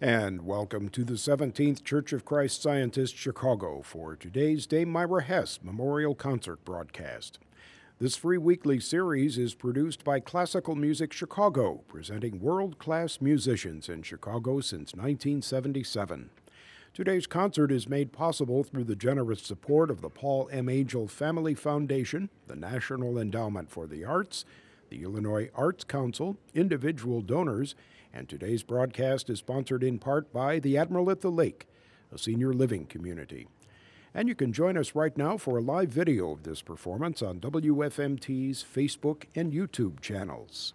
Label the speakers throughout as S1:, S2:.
S1: And welcome to the 17th Church of Christ Scientist Chicago for today's Dame Myra Hess Memorial Concert broadcast. This free weekly series is produced by Classical Music Chicago, presenting world class musicians in Chicago since 1977. Today's concert is made possible through the generous support of the Paul M. Angell Family Foundation, the National Endowment for the Arts, the Illinois Arts Council, individual donors, and today's broadcast is sponsored in part by the Admiral at the Lake, a senior living community. And you can join us right now for a live video of this performance on WFMT's Facebook and YouTube channels.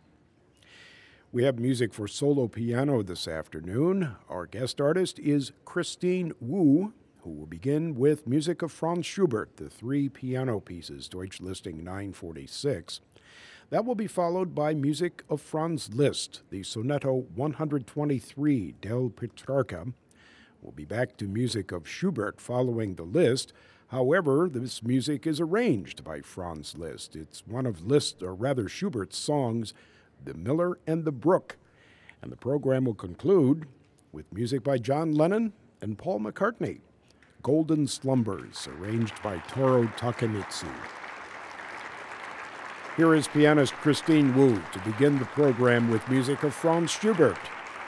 S1: We have music for solo piano this afternoon. Our guest artist is Christine Wu, who will begin with music of Franz Schubert, the three piano pieces, Deutsch Listing 946. That will be followed by music of Franz Liszt, the Sonetto 123 Del Petrarca. We'll be back to music of Schubert following the Liszt. However, this music is arranged by Franz Liszt. It's one of Liszt, or rather Schubert's songs, The Miller and the Brook. And the program will conclude with music by John Lennon and Paul McCartney. Golden Slumbers, arranged by Toru Takemitsu. Here is pianist Christine Wu to begin the program with music of Franz Schubert,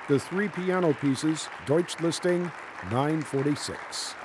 S1: the three piano pieces, Deutschlisting 946.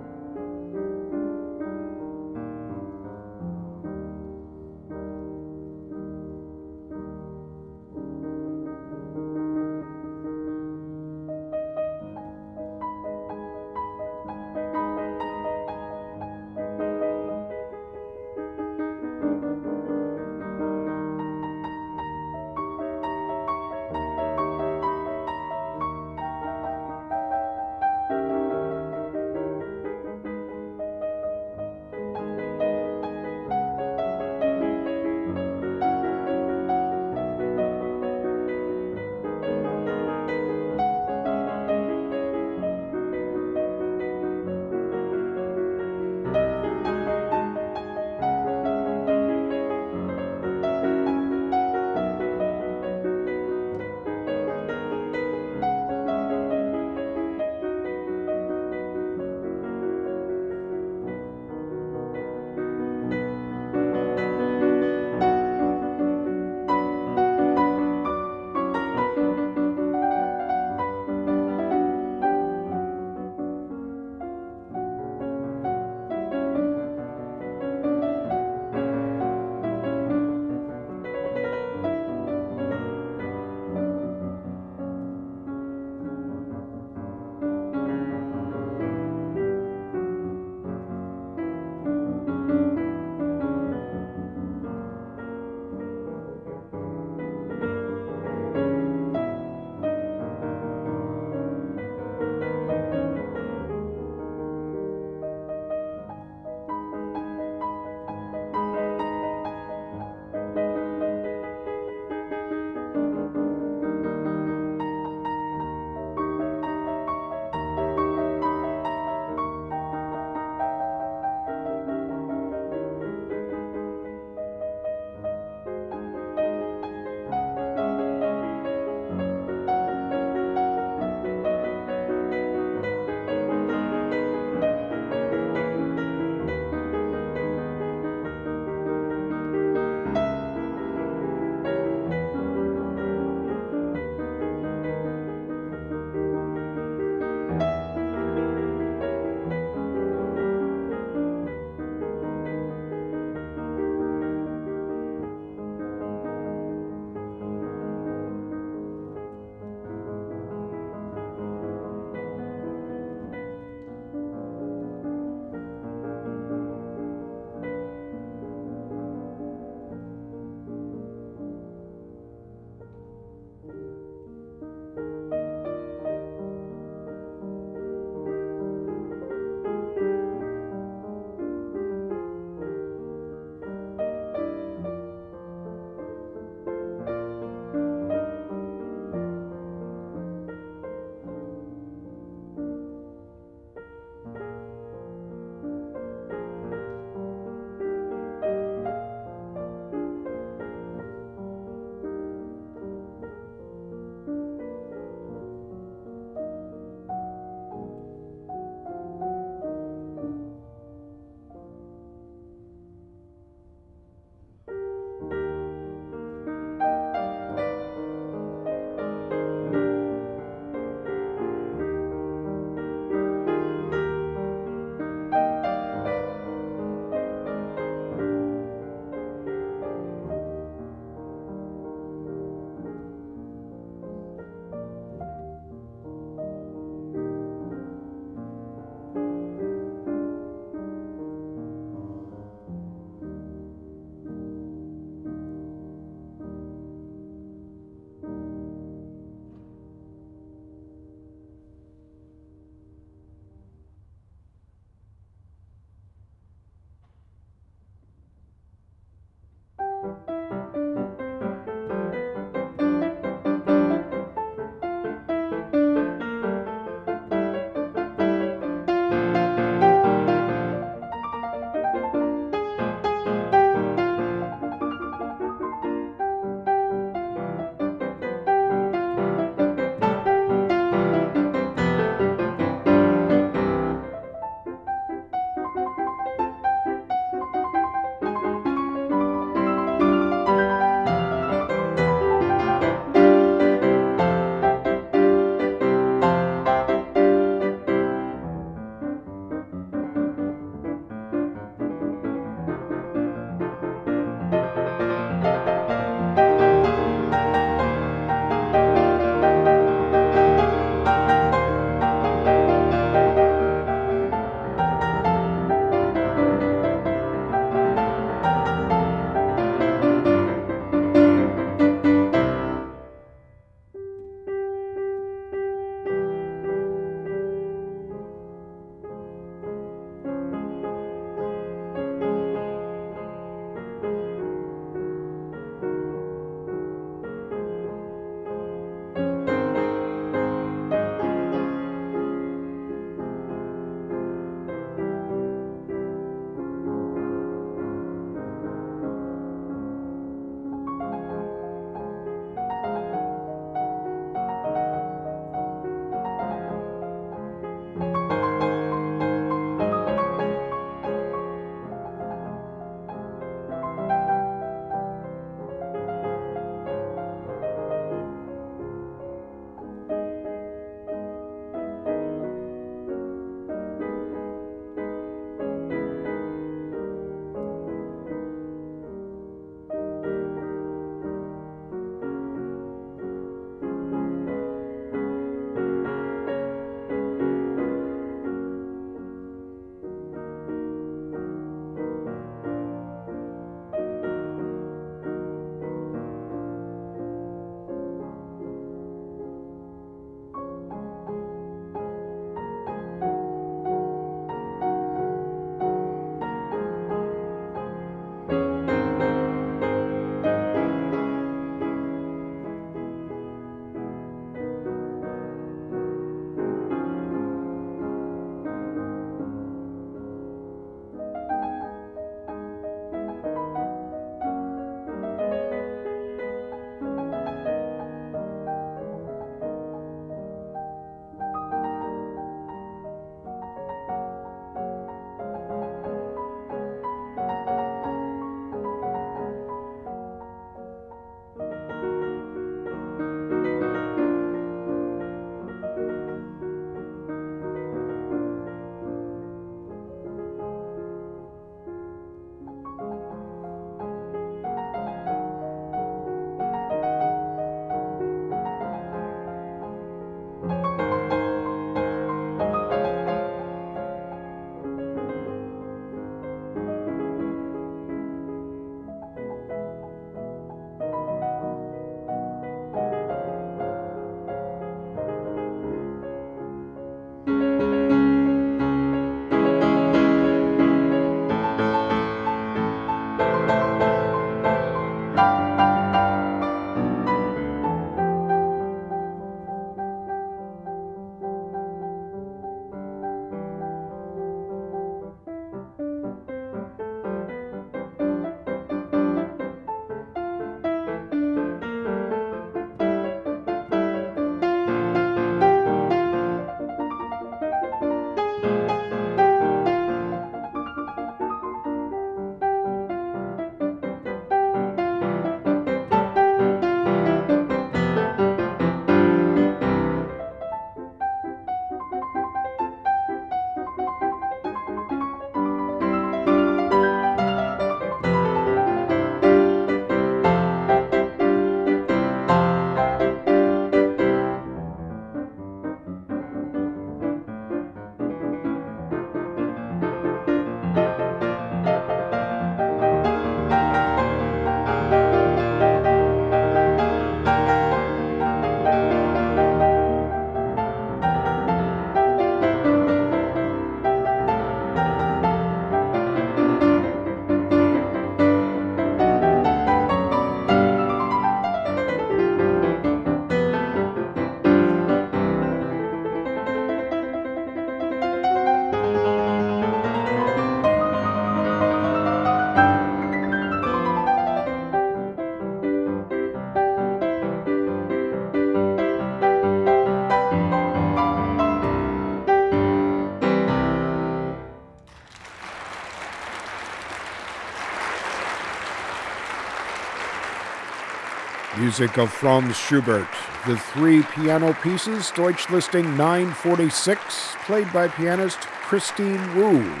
S1: Music of Franz Schubert. The three piano pieces, Deutsch listing 946, played by pianist Christine Wu,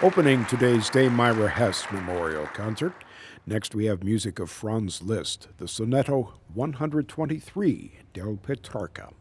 S1: opening today's Dame Myra Hess Memorial Concert. Next, we have music of Franz Liszt, the Sonetto 123, Del Petrarca.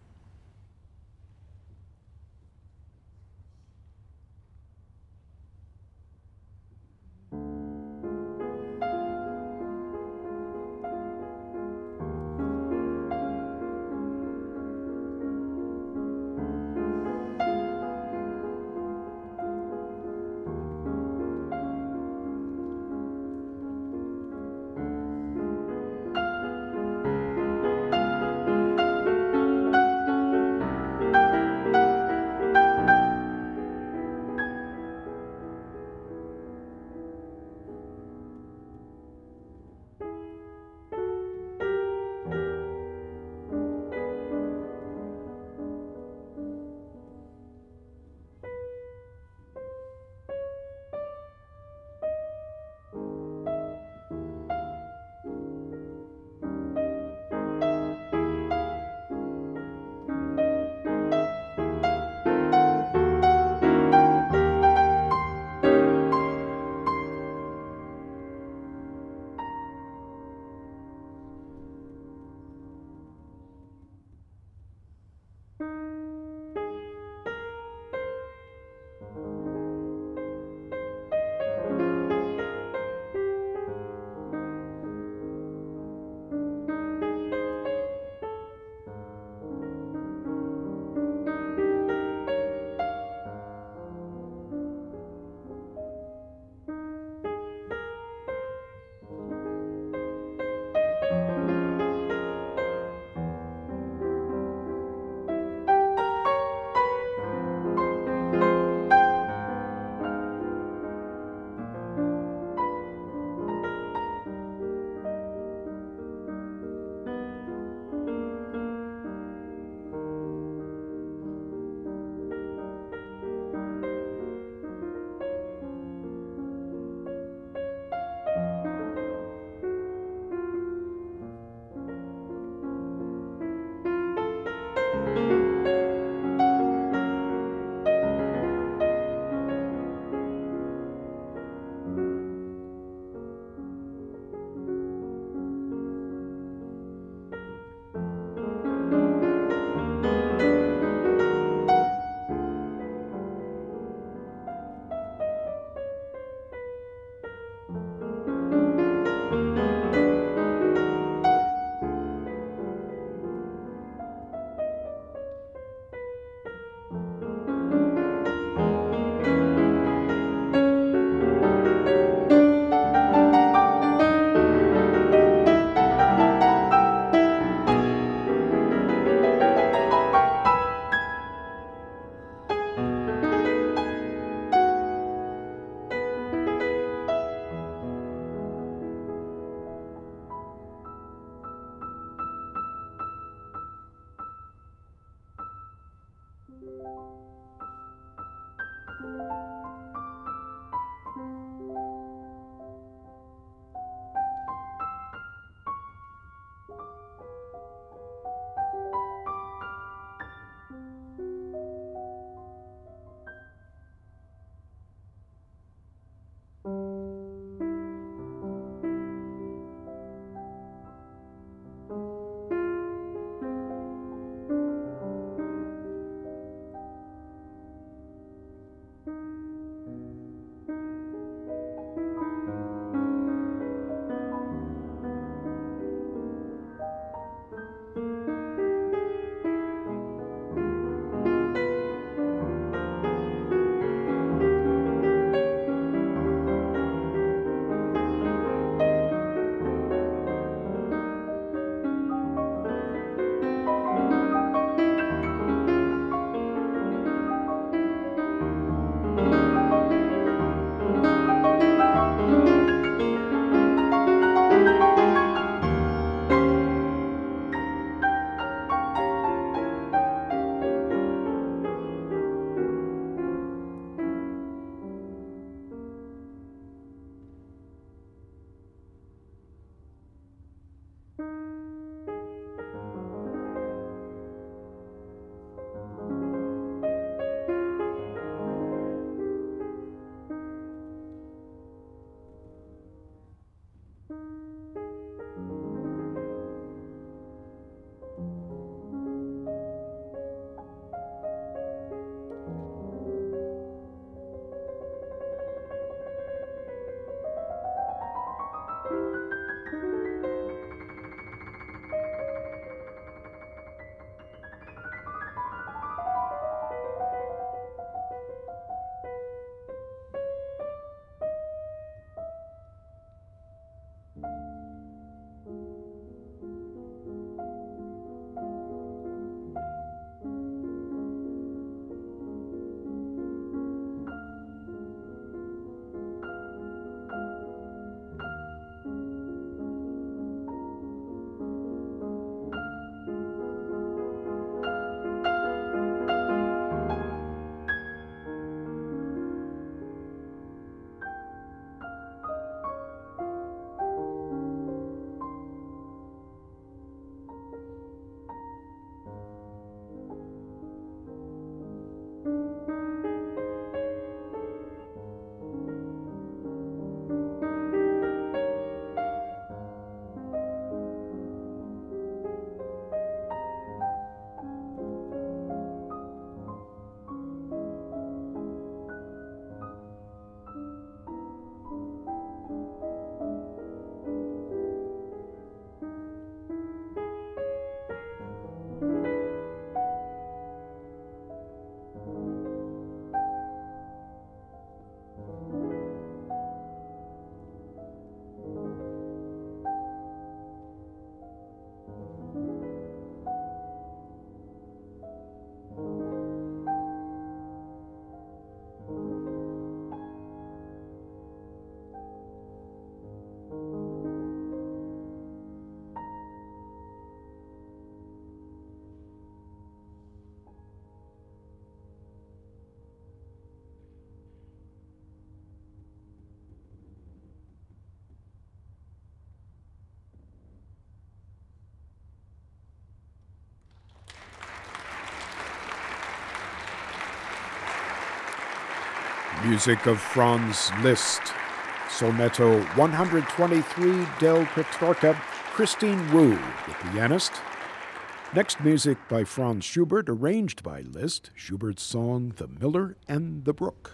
S1: Music of Franz Liszt. Sonetto 123 del Petrarca, Christine Wu, the pianist. Next music by Franz Schubert, arranged by Liszt, Schubert's song The Miller and the Brook.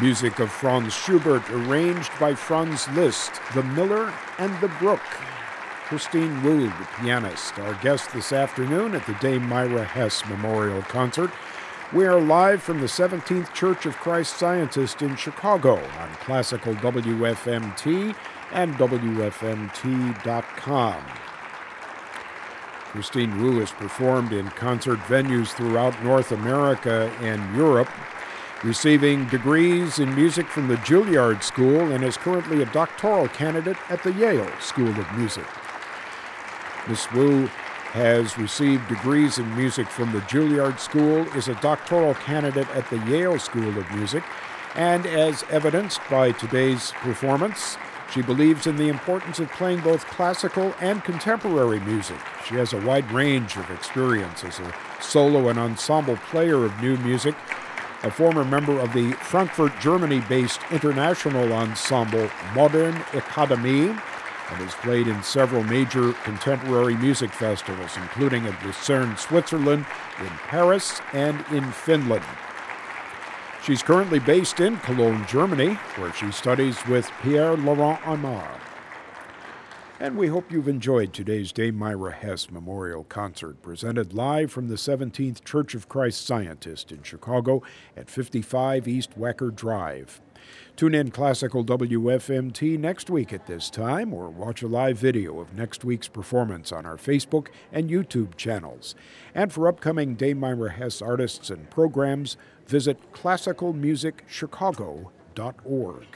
S1: Music of Franz Schubert, arranged by Franz Liszt, The Miller and the Brook. Christine Wu, the pianist, our guest this afternoon at the Dame Myra Hess Memorial Concert. We are live from the 17th Church of Christ Scientist in Chicago on classical WFMT and WFMT.com. Christine Wu has performed in concert venues throughout North America and Europe, receiving degrees in music from the Juilliard School and is currently a doctoral candidate at the Yale School of Music. Ms. Wu has received degrees in music from the Juilliard School, is a doctoral candidate at the Yale School of Music, and as evidenced by today's performance, she believes in the importance of playing both classical and contemporary music. She has a wide range of experience as a solo and ensemble player of new music, a former member of the Frankfurt, Germany based international ensemble Modern Academy, and has played in several major contemporary music festivals, including at Lucerne, Switzerland, in Paris, and in Finland. She's currently based in Cologne, Germany, where she studies with Pierre Laurent Aimard. And we hope you've enjoyed today's Dame Myra Hess Memorial Concert, presented live from the 17th Church of Christ Scientist in Chicago at 55 East Wacker Drive. Tune in Classical WFMT next week at this time or watch a live video of next week's performance on our Facebook and YouTube channels. And for upcoming Dame Myra Hess artists and programs, visit classicalmusicchicago.org.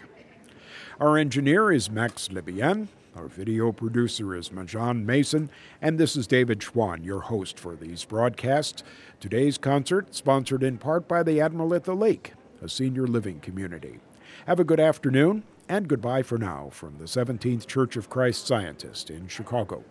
S1: Our engineer is Max Libyan. Our video producer is Majan Mason, and this is David Schwan, your host for these broadcasts. Today's concert sponsored in part by the Admiral at the Lake, a senior living community. Have a good afternoon, and goodbye for now from the 17th Church of Christ Scientist in Chicago.